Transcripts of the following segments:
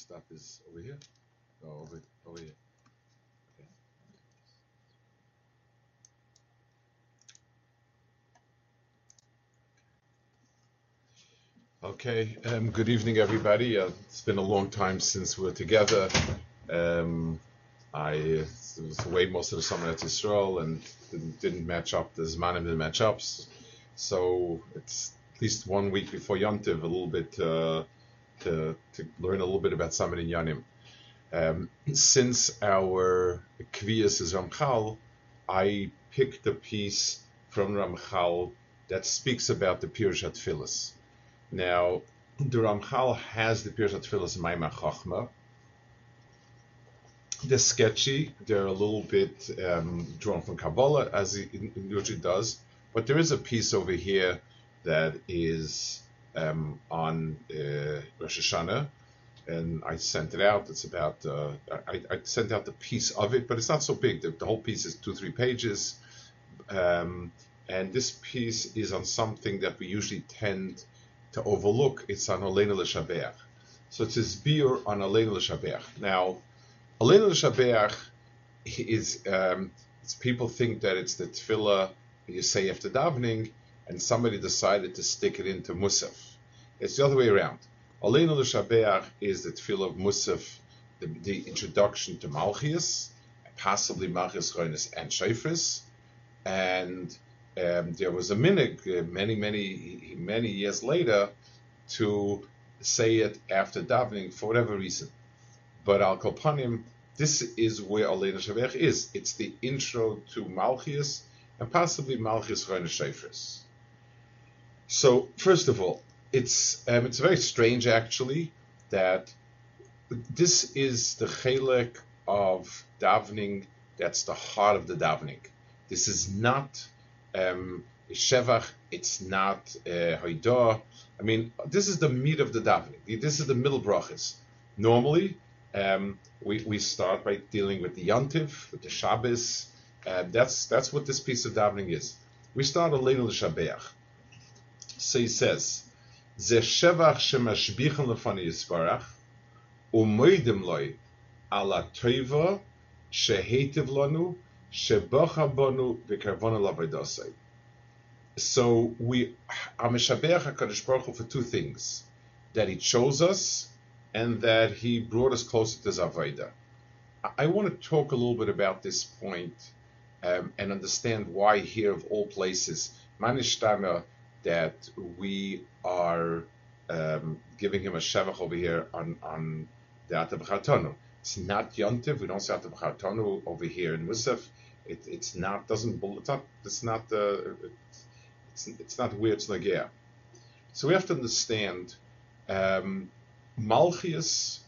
This stuff is over here? Over, over here. Okay, um, good evening, everybody. Uh, it's been a long time since we're together. Um, I was away most of the summer at Israel and didn't, didn't match up. The Zmanim didn't match up. So it's at least one week before Yontiv, a little bit uh, to, to learn a little bit about Samad Yanim. Um, since our Kviyas is Ramchal, I picked a piece from Ramchal that speaks about the Pirshat Phyllis. Now, the Ramchal has the Pirshat Tfilas Maamar HaChochma. They're sketchy. They're a little bit um, drawn from Kabbalah, as he usually does. But there is a piece over here that is um, on uh, Rosh Hashanah, and I sent it out. It's about uh, I, I, sent out the piece of it, but it's not so big. The, the whole piece is two three pages, um, and this piece is on something that we usually tend to overlook, it's on Aleinu L'Shabeach. So it's his beer on Aleinu L'Shabeach. Now, Aleinu L'Shabeach is, um, people think that it's the tefillah you say after davening, and somebody decided to stick it into Musaf. It's the other way around. Aleinu L'Shabeach is the tefillah of Musaf, the, the introduction to Malchias, possibly Malchias Chonis and Shofris, and um, there was a minute uh, many, many, many years later to say it after davening for whatever reason. But Al Kopanim, this is where Aleinu Shavech is. It's the intro to Malchias and possibly Malchias Choin Shefris. So, first of all, it's um, it's very strange actually that this is the chelek of davening. That's the heart of the davening. This is not um, Shevach, it's not uh, Haidah. I mean, this is the meat of the davening. This is the middle brachas. Normally, um, we, we start by dealing with the Yantiv, with the Shabbos. Uh, that's that's what this piece of davening is. We start a Aleinu L'Shabeach. So he says, Ze Shevach Shemashbichen Lefani Yisparach, Umoidim Loi, Ala Toiva, Shehetiv Lanu, so we are Meshabeach HaKadosh Baruch Hu for two things. That He chose us and that He brought us closer to Zavaida. I want to talk a little bit about this point, um, and understand why here of all places, Manishtana, that we are um, giving him a Shevach over here on, on the Atabachatonu. It's not Yontiv, we don't say Atabachatonu over here in Musaf it, it's not doesn't it's not it's not uh, it's, it's not where it's nagea. So we have to understand um, Malchias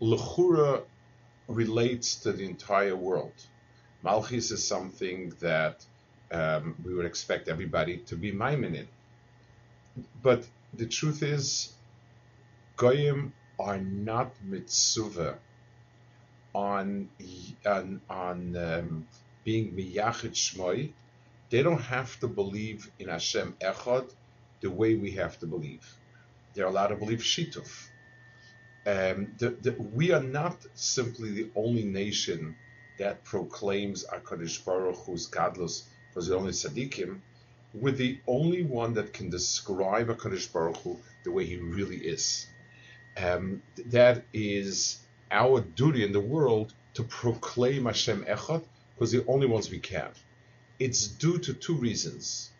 lechura relates to the entire world. Malchus is something that um, we would expect everybody to be maimin in. But the truth is, goyim are not mitzvah on on, on um, being miyachid shmoi, they don't have to believe in Hashem Echad the way we have to believe. They're allowed to believe shituf. Um, the, the, we are not simply the only nation that proclaims Hakadosh Baruch Hu's gadlus for the only tzaddikim. We're the only one that can describe Hakadosh Baruch Hu the way he really is. Um, that is our duty in the world to proclaim Hashem Echad because the only ones we can. It's due to two reasons.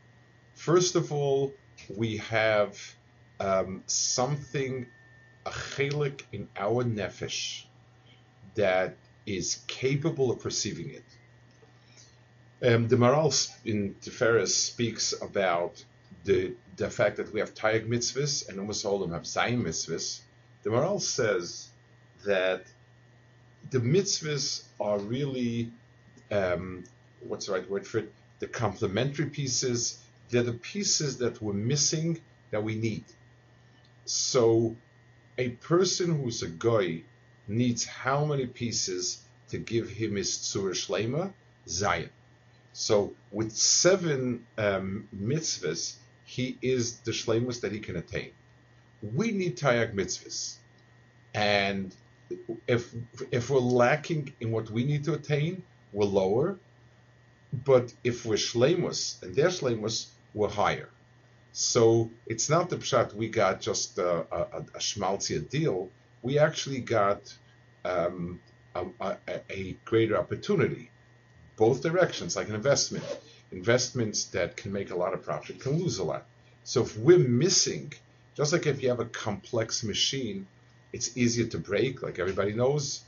First of all, we have um, something, a chelik in our nefesh that is capable of perceiving it. Um, the Maharal in Tiferes speaks about the the fact that we have Taryag mitzvahs and almost all of them have Zayin mitzvahs. The Maharal says that the mitzvahs are really um, what's the right word for it? The complementary pieces. They're the pieces that we're missing that we need. So, a person who's a guy needs how many pieces to give him his tzur shlema? Zion. So, with seven um, mitzvahs, he is the shlemus that he can attain. We need taryag mitzvahs, and if if we're lacking in what we need to attain, we're lower. But if we're shlemus and they're shlemus, we're higher. So it's not the pshat we got just a, a, a schmaltzier deal. We actually got um, a, a, a, greater opportunity, both directions, like an investment. Investments that can make a lot of profit can lose a lot. So if we're missing, just like if you have a complex machine, it's easier to break, like everybody knows,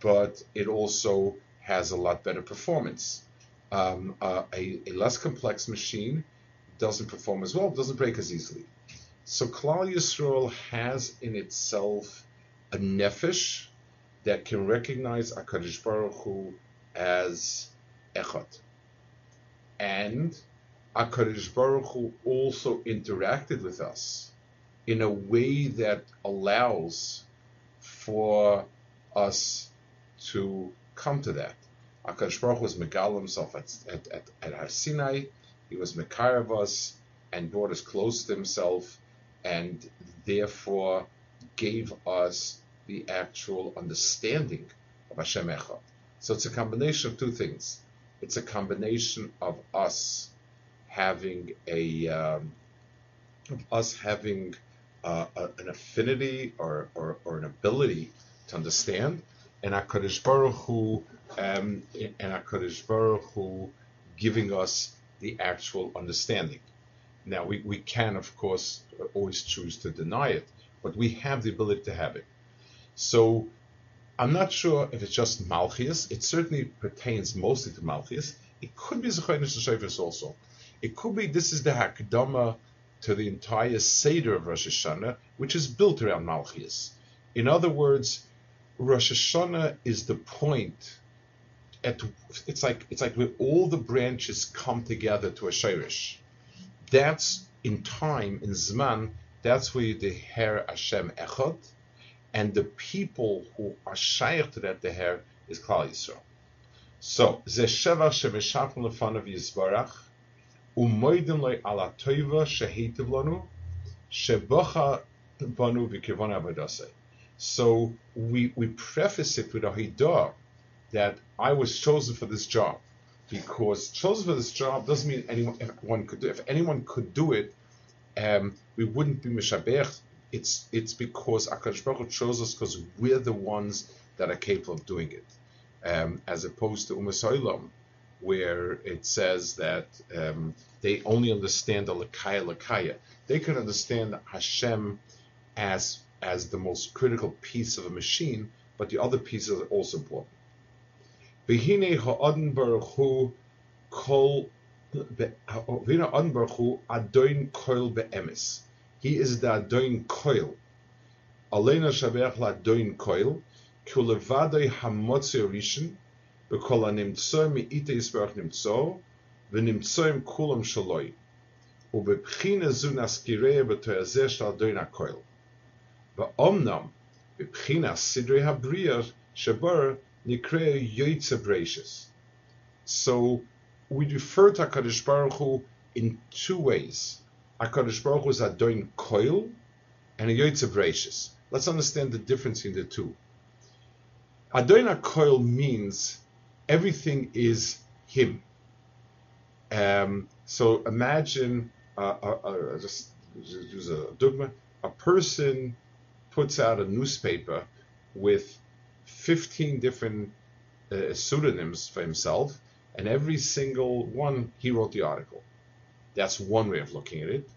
but it also has a lot better performance. Um, uh, a, a, less complex machine doesn't perform as well, doesn't break as easily. So Klal Yisrael has in itself a nefesh that can recognize Akadosh Baruch Hu as echad, and Akadosh Baruch Hu also interacted with us in a way that allows for us to come to that. Akash Baruch was Megal himself at, at, at, at Har Sinai. He was Mekar us and brought us close to himself and therefore gave us the actual understanding of Hashem Echad. So it's a combination of two things. It's a combination of us having a um, us having uh, a, an affinity or, or, or, an ability to understand, and HaKadosh Baruch Hu, um, and HaKadosh Baruch Hu giving us the actual understanding. Now, we, we can, of course, always choose to deny it, but we have the ability to have it. So, I'm not sure if it's just Malchias. It certainly pertains mostly to Malchias. It could be Zechonis Shofis also. It could be this is the Hakdama to the entire Seder of Rosh Hashanah, which is built around Malchus. In other words, Rosh Hashanah is the point at it's like it's like where all the branches come together to a shirish. That's in time, in Zman, that's where the Her Hashem Echad, and the people who are shaykh to that Deher is Klal Yisrael. So, Ze Sheva Shemeshachim Lefanav Yisbarach, umoidim loy ala toiva shehitiv lanu shebacha banu v'kivon avodase. So we we preface it with a hidah that I was chosen for this job because chosen for this job doesn't mean anyone could do. it. If anyone could do it, um, we wouldn't be mishabech. It's it's because Akash Baruch chose us because we're the ones that are capable of doing it, um, as opposed to Umasoilam, where it says that um, they only understand the Lakaya Lakaya. They can understand Hashem as as the most critical piece of a machine, but the other pieces are also important. Behine ha'adon baruch hu kol Vina Baruch Adoin Koil Be'emes. He is the Adoin Koil. Alena Shabeach La Adoin Koil. Kulevadoi Hamotzi Rishon וכל הנמצא מאיתה יסברך נמצא, ונמצאים כולם שלוי. ובבחינה זו נזכיריה בתואר זה של אדון הכהל. ואומנם, בבחינה סדרי הבריאה שבר נקרא יועצה ברשס. So, we refer to HaKadosh Baruch Hu in two ways. HaKadosh Baruch Hu is Adon Koil and a Yotze Brachis. Let's understand the difference in the two. Adon Koil means everything is him. Um, so imagine, uh, uh, uh, just use a dogma, a person puts out a newspaper with 15 different uh, pseudonyms for himself, and every single one he wrote the article. That's one way of looking at it.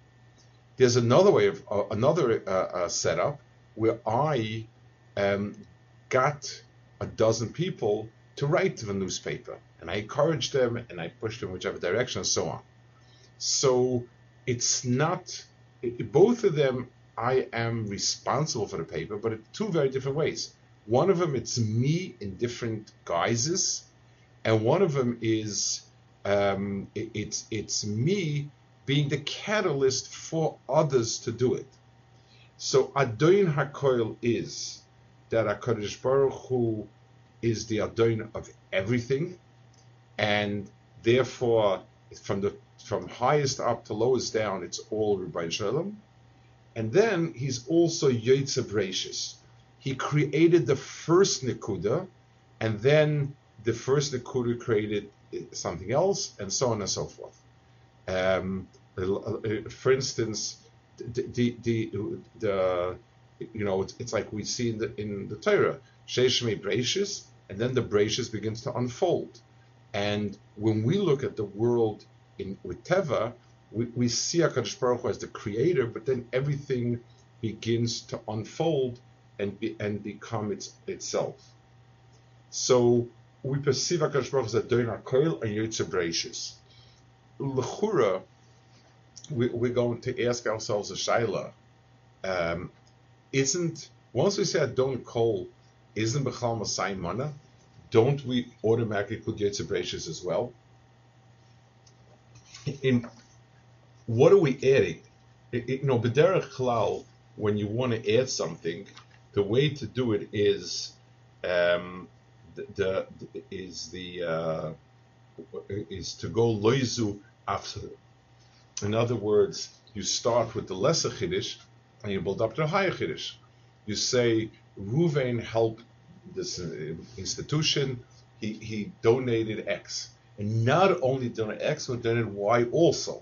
There's another way of uh, another uh, setup where I um, got a dozen people to write to the newspaper. And I encourage them and I push them whichever direction and so on. So it's not, it, both of them, I am responsible for the paper, but in two very different ways. One of them it's me in different guises, and one of them is um, it, it's it's me being the catalyst for others to do it. So Adon Hakoil is that Hakadosh Baruch Hu is the Adon of everything, and therefore from the from highest up to lowest down, it's all Rabbi Shalom. And then he's also Yotze Bracious. He created the first Nikuda, and then the first Nikuda created something else, and so on and so forth. Um, for instance, the, the, the, the you know, it's, it's, like we see in the in the Torah, Sheshme Bracious, and then the Bracious begins to unfold. And when we look at the world in with Teva, we, we see HaKadosh Baruch Hu as the creator, but then everything begins to unfold and be, and become its, itself. So we perceive HaKadosh Baruch as a Doin HaKoil and Yotze Bracious. L'chura, we, we're going to ask ourselves a shaila. Um, isn't once we say Adon Kol, isn't Bechal Masai Mana? Don't we automatically put Yotze Bracious as well? In what are we adding? It, it, you know, B'derech Klal, when you want to add something, the way to do it is um, the, the, is the uh, is to go loizu after. In other words, you start with the lesser chiddush and you build up to a higher chiddush. You say Ruvain helped this uh, institution. He he donated X, and not only donated X, but donated Y also.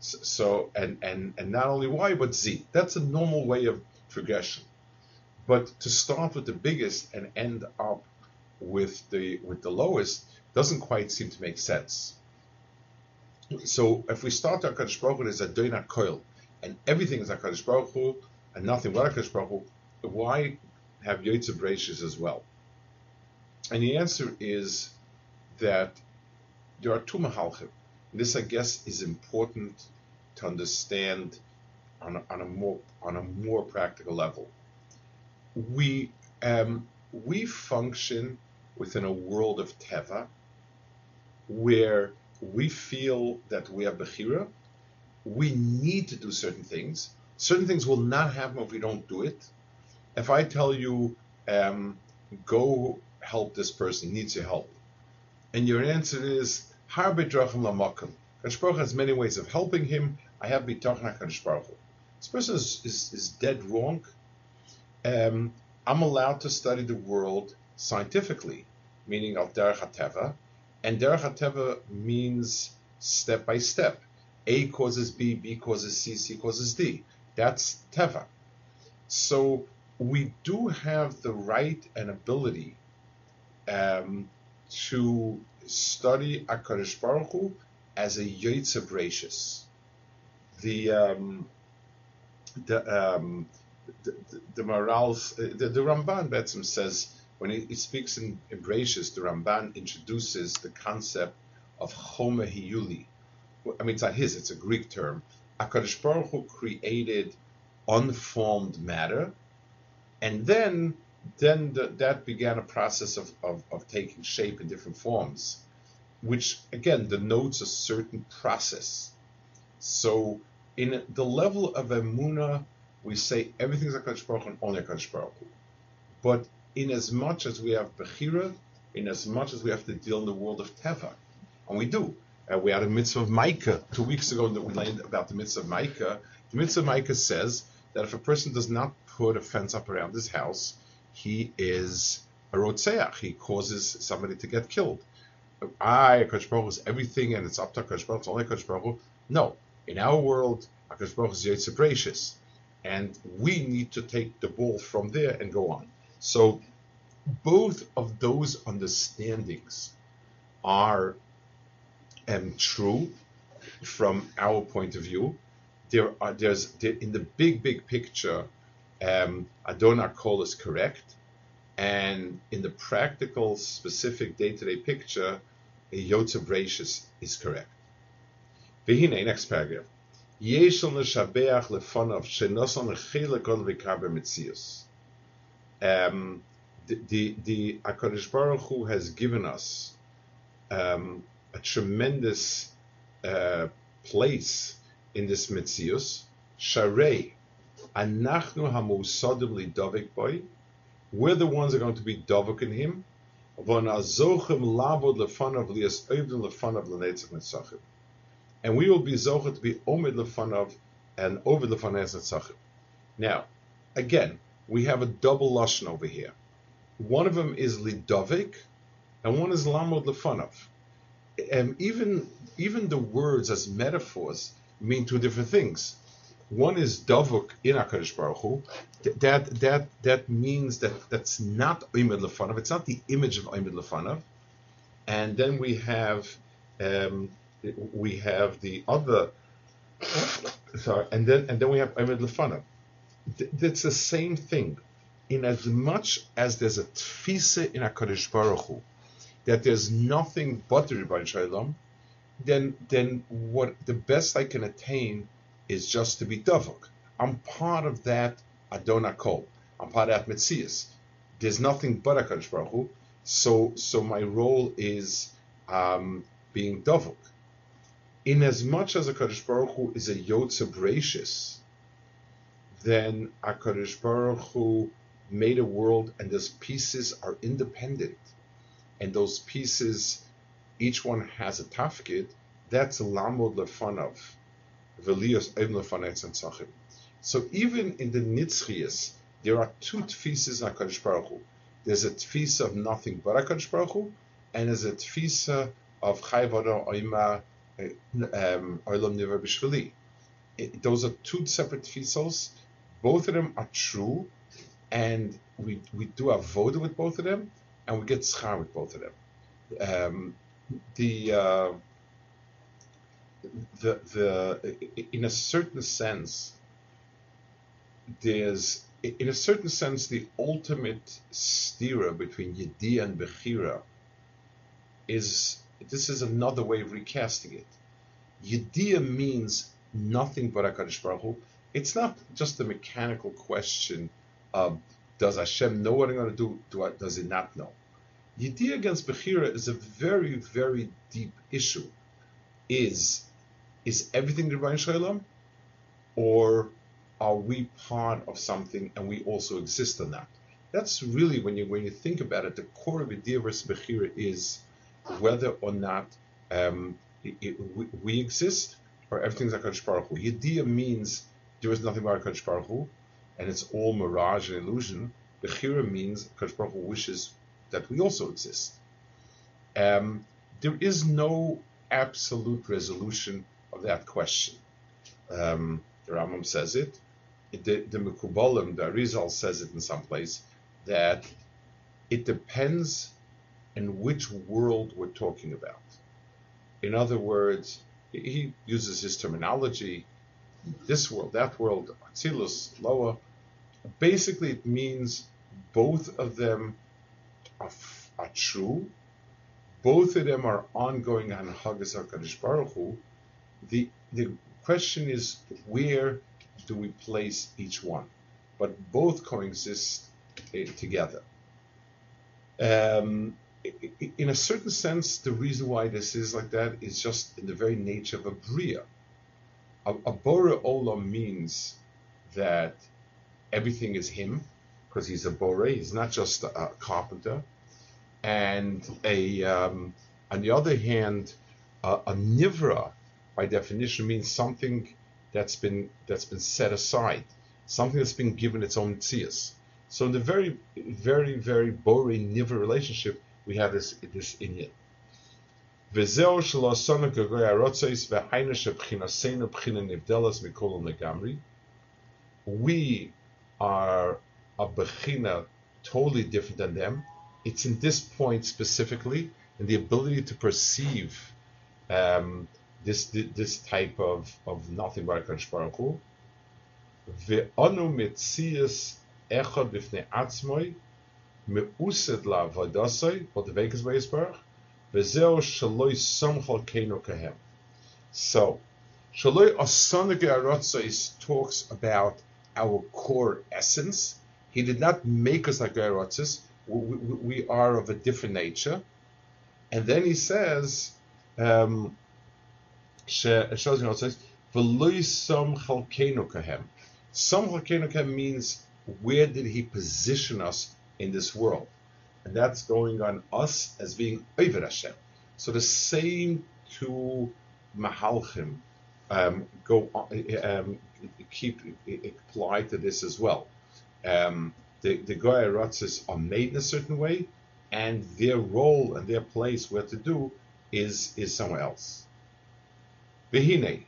So, so and and and not only Y but Z. That's a normal way of progression. But to start with the biggest and end up with the with the lowest doesn't quite seem to make sense. So if we start our Kadosh Baruch Hu as a doina coil, and everything is a Baruch Hu, and nothing but a Baruch Hu, why have Yotze Bracious as well? And the answer is that there are two mahalchim. This, I guess, is important to understand on a, on a more on a more practical level. We um, we function within a world of teva where we feel that we have bechira, we need to do certain things. Certain things will not happen if we don't do it. If I tell you, um, go help this person, needs your help, and your answer is harbe drachim lamakam. Baruch has many ways of helping him. I have bitachon HaKadosh Baruch This person is, is, is dead wrong. Um, I'm allowed to study the world scientifically, meaning al derech and derech means step by step. A causes B, B causes C, C causes D. That's teva. So we do have the right and ability um, to study Akadosh Baruch Hu as a Yotze Bracious. The um, the, um, the, the, the uh, the, the Ramban Betzim says when he, he speaks in, Bracious, the Ramban introduces the concept of Hiyuli. I mean, it's not his; it's a Greek term. Akadosh Baruch Hu created unformed matter, and then then the, that began a process of, of, of taking shape in different forms which again denotes a certain process. So in the level of emuna, we say everything's a Baruch Hu and only a Baruch Hu. But in as much as we have Bechira, in as much as we have to deal in the world of Teva, and we do. Uh, we had a mitzvah of Maakeh two weeks ago that we learned about the mitzvah of Maakeh. The mitzvah of Maakeh says that if a person does not put a fence up around his house, he is a rotzeach. He causes somebody to get killed. I, Akash Baruch is everything and it's up to Akash Baruch, it's only Akash Baruch. No. In our world, Akash Baruch is Bracious. And we need to take the ball from there and go on. So both of those understandings are um, true from our point of view. There are there's there, in the big big picture, um, Adon Kol is correct. And in the practical, specific day-to-day picture, a Yotze Bracious is correct. V'hine, next paragraph. Yeshel neshabeach lefonav shenoson echele kon v'kar b'metzius. Um, the the, the Hakadosh Baruch Hu has given us um, a tremendous uh, place in this mitzius. Sharei, anachnu hamusadim li davik boy. We're the ones that are going to be davik in him. Lefanav lefanav. And we will be zochet to be omid lefanav and over the netzachim. Now, again, we have a double lashon over here. One of them is lidavik, and one is lamod lefanav. And even even the words as metaphors mean two different things. One is davuk in Hakadosh Baruch Hu. That that that means that that's not imid lefanav. It's not the image of imid lefanav. And then we have um, we have the other. Sorry, and then and then we have imid lefanav. That's the same thing. In as much as there's a tfisa in Hakadosh Baruch Hu, that there's nothing but the Rebbeinu Shalom, then then what the best I can attain is just to be davuk. I'm part of that Adonakol. I'm part of that Metzias. There's nothing but Hakadosh Baruch Hu, so so my role is um, being davuk. In as much as Hakadosh Baruch Hu is a Yotze Bereshis, then Hakadosh Baruch Hu made a world, and those pieces are independent, and those pieces, each one has a tafkid. That's lamod lefanav, velios evn lefanetz. So even in the nitzchias, there are two tfises in Hakadosh Baruch Hu. There's a tfisa of nothing but Hakadosh Baruch Hu, and there's a tfisa of chayvada oima um, oilam niver b'shvili. Those are two separate tfisos both of them are true, and we we do a vote with both of them, and we get schar with both of them. Um, the uh, the the in a certain sense, there's in a certain sense the ultimate stira between Yediyah and Bechira is this is another way of recasting it. Yediyah means nothing but Hakadosh Baruch Hu, it's not just a mechanical question of does Hashem know what I'm going to do? do I, does He not know? Yediyah against Bechira is a very, very deep issue. Is is everything Divine Shalom, or are we part of something and we also exist in that? That's really when you when you think about it, the core of Yediyah versus Bechira is whether or not um, it, it, we, we, exist or everything's like Baruch Hu. Yediyah means there is nothing but Hakadosh Baruch Hu, and it's all mirage and illusion. Bechira means Hakadosh Baruch Hu wishes that we also exist. Um, there is no absolute resolution of that question. Um, the Rambam says it. The, the Mekubalim, the Arizal says it in some place, that it depends in which world we're talking about. In other words, he uses his terminology this world, that world, Atzilus, lower. Basically, it means both of them are, are true. Both of them are ongoing on HaKadosh Baruch Hu. The, the question is, where do we place each one? But both coexist uh, together. Um, in a certain sense, the reason why this is like that is just in the very nature of a bria a, a Bora Olam means that everything is him, because he's a Bore, he's not just a, a carpenter. And a, um, on the other hand, a, a Nivra, by definition, means something that's been that's been set aside, something that's been given its own tzias. So in the very, very, very Bore Nivra relationship, we have this this Inyan. וזהו שלא עשונו כגוי הרוצייס והיינו שבחינתנו בחינה נבדלת מכל לגמרי. We are a bechina totally different than them. It's in this point specifically, in the ability to perceive um, this this type of of nothing but Hakadosh Baruch Hu. Ve'onu mitzias echad b'fnei atzmoi meused la vodosoi, what the Vegas Baruch, so, Shaloi Asanag talks about our core essence. He did not make us like Aratzis, we, we, are of a different nature. And then he says, um, some chalkenu means where did he position us in this world? And that's going on us as being Oiver Hashem. So the same two Mahalchim um, go um, keep apply to this as well. Um, the the Goya are made in a certain way, and their role and their place where to do is is somewhere else. Vehine,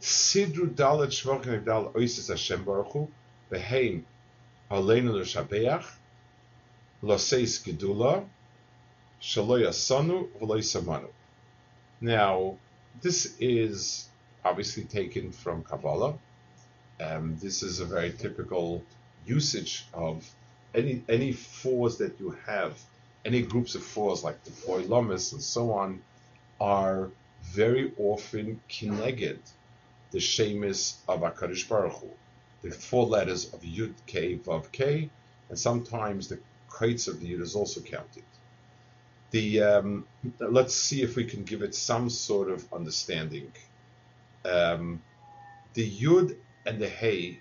sidru dalet shvachim dal oisis Hashem baruch hu, beheim aleinu l'shabeach, loseis gedula, yasanu samanu. Now, this is obviously taken from Kabbalah. Um, this is a very typical usage of any any fours that you have, any groups of fours like the four lamas and so on, are very often kineged the shemis of Hakadosh Baruch Hu, the four letters of Yud K Vav K, and sometimes the kites of the Yud is also counted. The um, let's see if we can give it some sort of understanding. Um, the Yud and the Hey.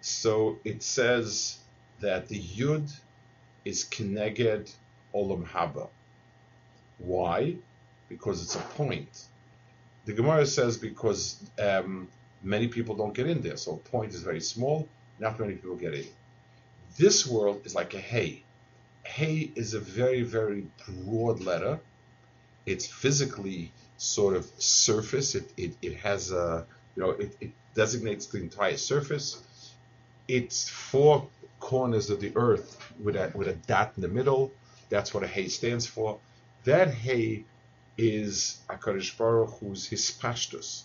So it says that the Yud is Kineged Olam Haba. Why? Because it's a point. The Gemara says because um, many people don't get in there, so a point is very small. Not many people get in. This world is like a hay. Hay is a very, very broad letter. It's physically sort of surface. It, it, it has a, you know, it, it designates the entire surface. It's four corners of the earth with a, with a dot in the middle. That's what a hay stands for. That hay is Akadosh Baruch Hu's hispashtus.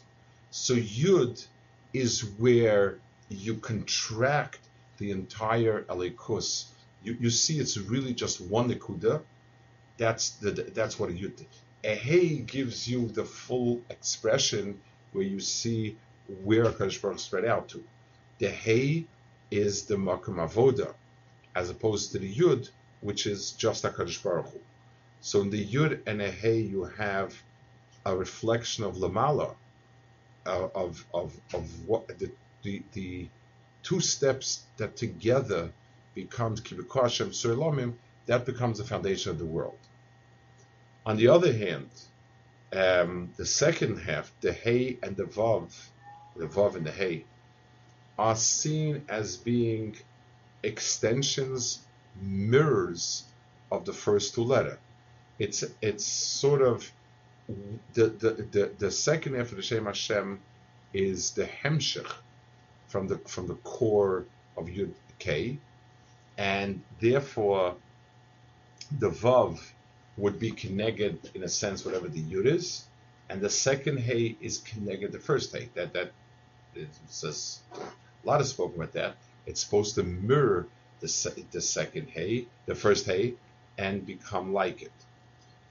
So Yud is where you contract the entire Alikus. You, you see, it's really just one nikuda. That's the that's what a Yud. A hay gives you the full expression where you see where Hakadosh Baruch spread out to. The Hey is the Makam Avoda, as opposed to the Yud, which is just a Hakadosh Baruch Hu. So in the Yud and a Hey, you have a reflection of Lamala, uh, of of of what the, the the two steps that together becomes Kibikashem Surlamim, that becomes the foundation of the world. On the other hand, um, the second half, the Hey and the Vav, the Vav and the Hey, are seen as being extensions, mirrors of the first two letters. It's it's sort of the the, the, the second half of the Shem Hashem is the Hemshech from the from the core of Yud K, and therefore the Vav would be connected in a sense whatever the Yud is, and the second Hey is connected the first Hey. That that says a lot of spoken about that. It's supposed to mirror the, the second hay, the first hay, and become like it.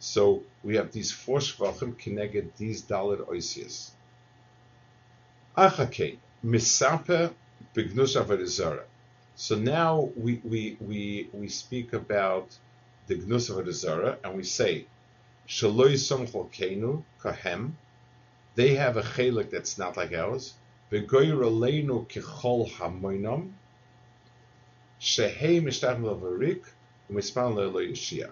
So we have these four shvachim connected these dalid oisias. Achake misape begnus avarizara. So now we we we we speak about the gnus avarizara, and we say shaloi somcholkenu kahem. They have a chelik that's not like ours. V'goyraleinu kichol hamoinam, shehei mishtachim levarik, u'mispan le'lo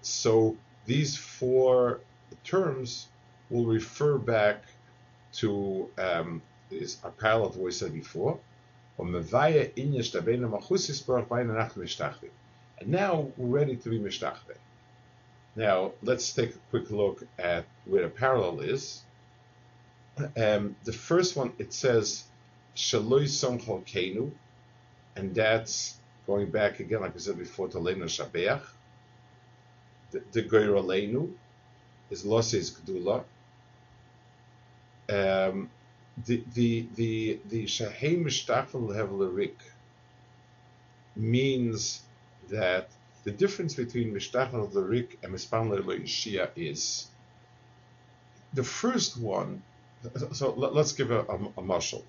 So these four terms will refer back to um, is a parallel to what we said before. And now we're ready to be mishtachve. Now let's take a quick look at where the parallel is. Um, the first one it says Shaloi Somchol Kenu, and that's going back again, like I said before, to Lena Shabeach. The, the Goyralenu is Loses Gdula. Um, the the the the Mishtafel Hevlerik means that the difference between Mishtafel Lerik and Mispan Shia is the first one so let, us give a, a, a muscle.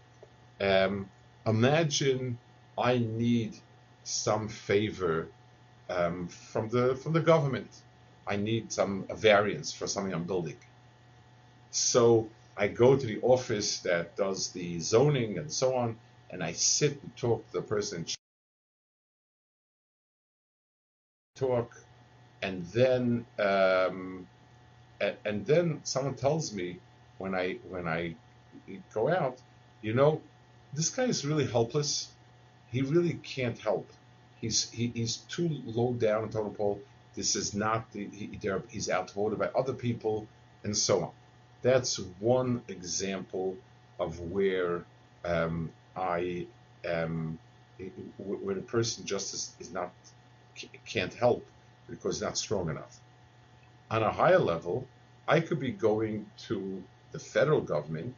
Um, imagine I need some favor um, from the from the government. I need some variance for something I'm building. So I go to the office that does the zoning and so on, and I sit and talk to the person. Talk, and then um, and, and then someone tells me when I when I go out, you know, this guy is really helpless. He really can't help. He's he, he's too low down in total pole. This is not the he, he's outvoted by other people and so on. That's one example of where um, I am, where the person just is, is not can't help because not strong enough. On a higher level, I could be going to the federal government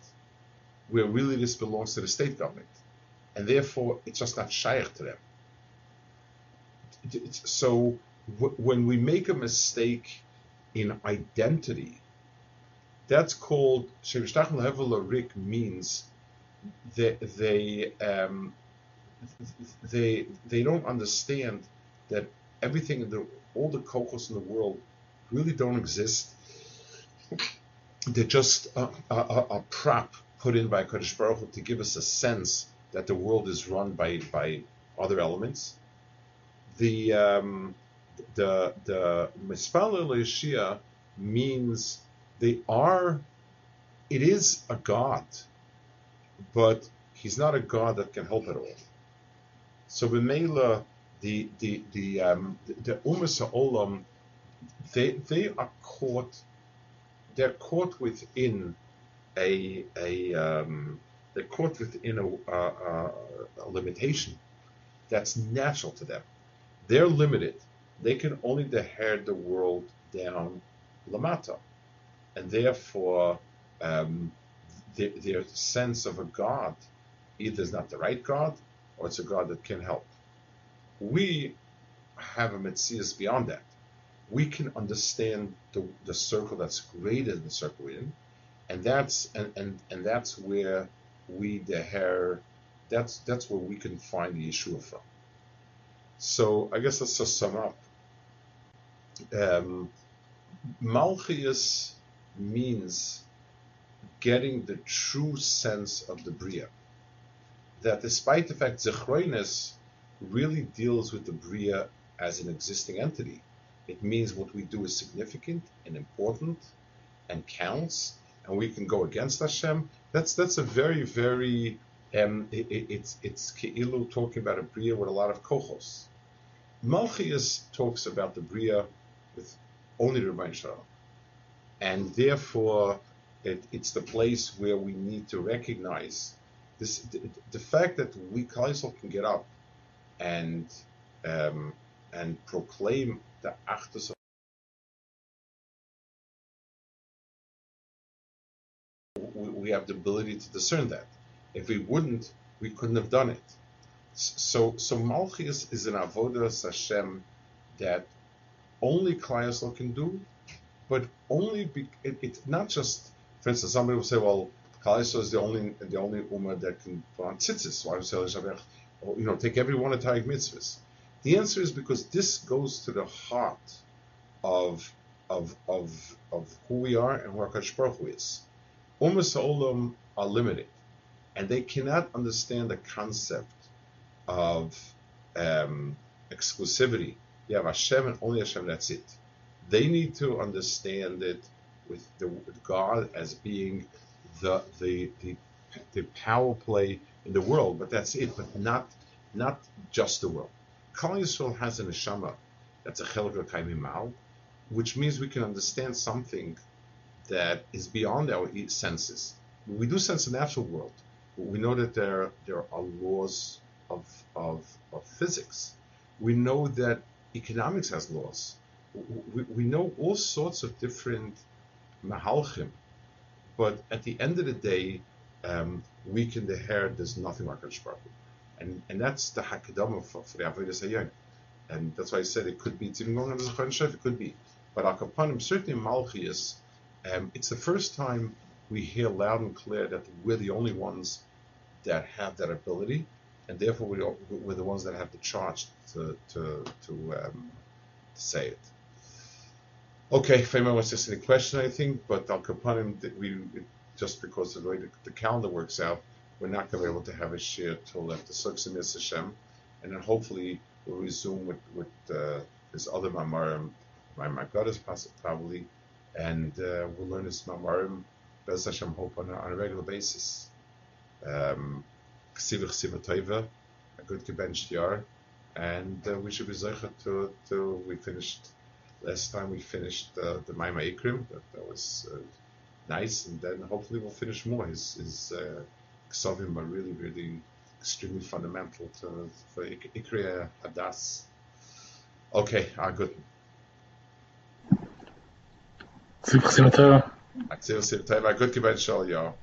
where really this belongs to the state government. And therefore, it's just not shaykh to them. So when we make a mistake in identity, that's called Shevishtachim Hevel Rik means that they um, they they don't understand that everything in the all the kokos in the world really don't exist. They're just a, a, a prop put in by Kodesh Baruch Hu to give us a sense that the world is run by by other elements. The um, the the Mispal Shia means they are. It is a God, but he's not a God that can help at all. So B'meila, the the the um, the, Umas Olam, they they are caught. They're caught within a a um, they're caught within a, a, a, limitation that's natural to them. They're limited. They can only inherit the world down lamata, and therefore um, their, their sense of a god either is not the right god or it's a god that can help. We have a mitzvah beyond that. We can understand the, the circle that's greater than the circle we're in, and that's and, and, and that's where we the hair that's that's where we can find the Yeshua from. So I guess let's just sum up. Um, Malchias means getting the true sense of the Bria. That despite the fact Zechroinus really deals with the Bria as an existing entity, it means what we do is significant and important and counts, and we can go against Hashem. That's that's a very very um, it, it's it's Keilu talking about a bria with a lot of kohos. Malchias talks about the bria with only Rebbein Shalom, and therefore it, it's the place where we need to recognize this the, the fact that we Kaisel can get up and um, and proclaim the Achdus we have the ability to discern that. If we wouldn't, we couldn't have done it. So, so Malchus is an avodah Hashem that only Klai can do, but only be, it, it's not just. For instance, somebody will say, "Well, Klai is the only the only ummah that can put on tzitzis." Why or you know take every one of Taryag mitzvahs? The answer is because this goes to the heart of of of of who we are and who our Baruch Hu is. Ummah Olam are limited, and they cannot understand the concept of um, exclusivity. You have Hashem and only Hashem, that's it. They need to understand it with, the, with God as being the, the, the, the power play in the world, but that's it, but not not just the world. Klal Yisrael has an neshama that's a chelga kaimimal, which means we can understand something that is beyond our senses. We do sense the natural world. We know that there, there are laws of, of, of physics. We know that economics has laws. We, we know all sorts of different mahalchim. But at the end of the day, um, we can inherit there's nothing like Baruch and and that's the hakadama for, for the avodah sayyid. And that's why I said it could be it's even going on as a it could be. But Akapanim, certainly Malchias, um, it's the first time we hear loud and clear that we're the only ones that have that ability, and therefore we are, we're the ones that have the charge to to to um, say it. Okay, Fema was just a question, I think, but Al Kapanim, we just because of the way the, the, calendar works out, we're not going to be able to have a share till after Sukkot Hashem, and then hopefully we'll resume with with uh, this other mamarim, my my goddess probably, and uh, we'll learn this mamarim, Bez Hashem hope on a, on a regular basis. Um, a good year, and uh, we should be zeicher to, to we finished last time we finished uh, the Maamar Ikarim that, that was uh, nice. And then hopefully we'll finish more. His his uh, Ksavim are really really extremely fundamental to for Ikriya Hadas. Okay ah good. Simcha Simcha Simcha Simcha good gebench all y'all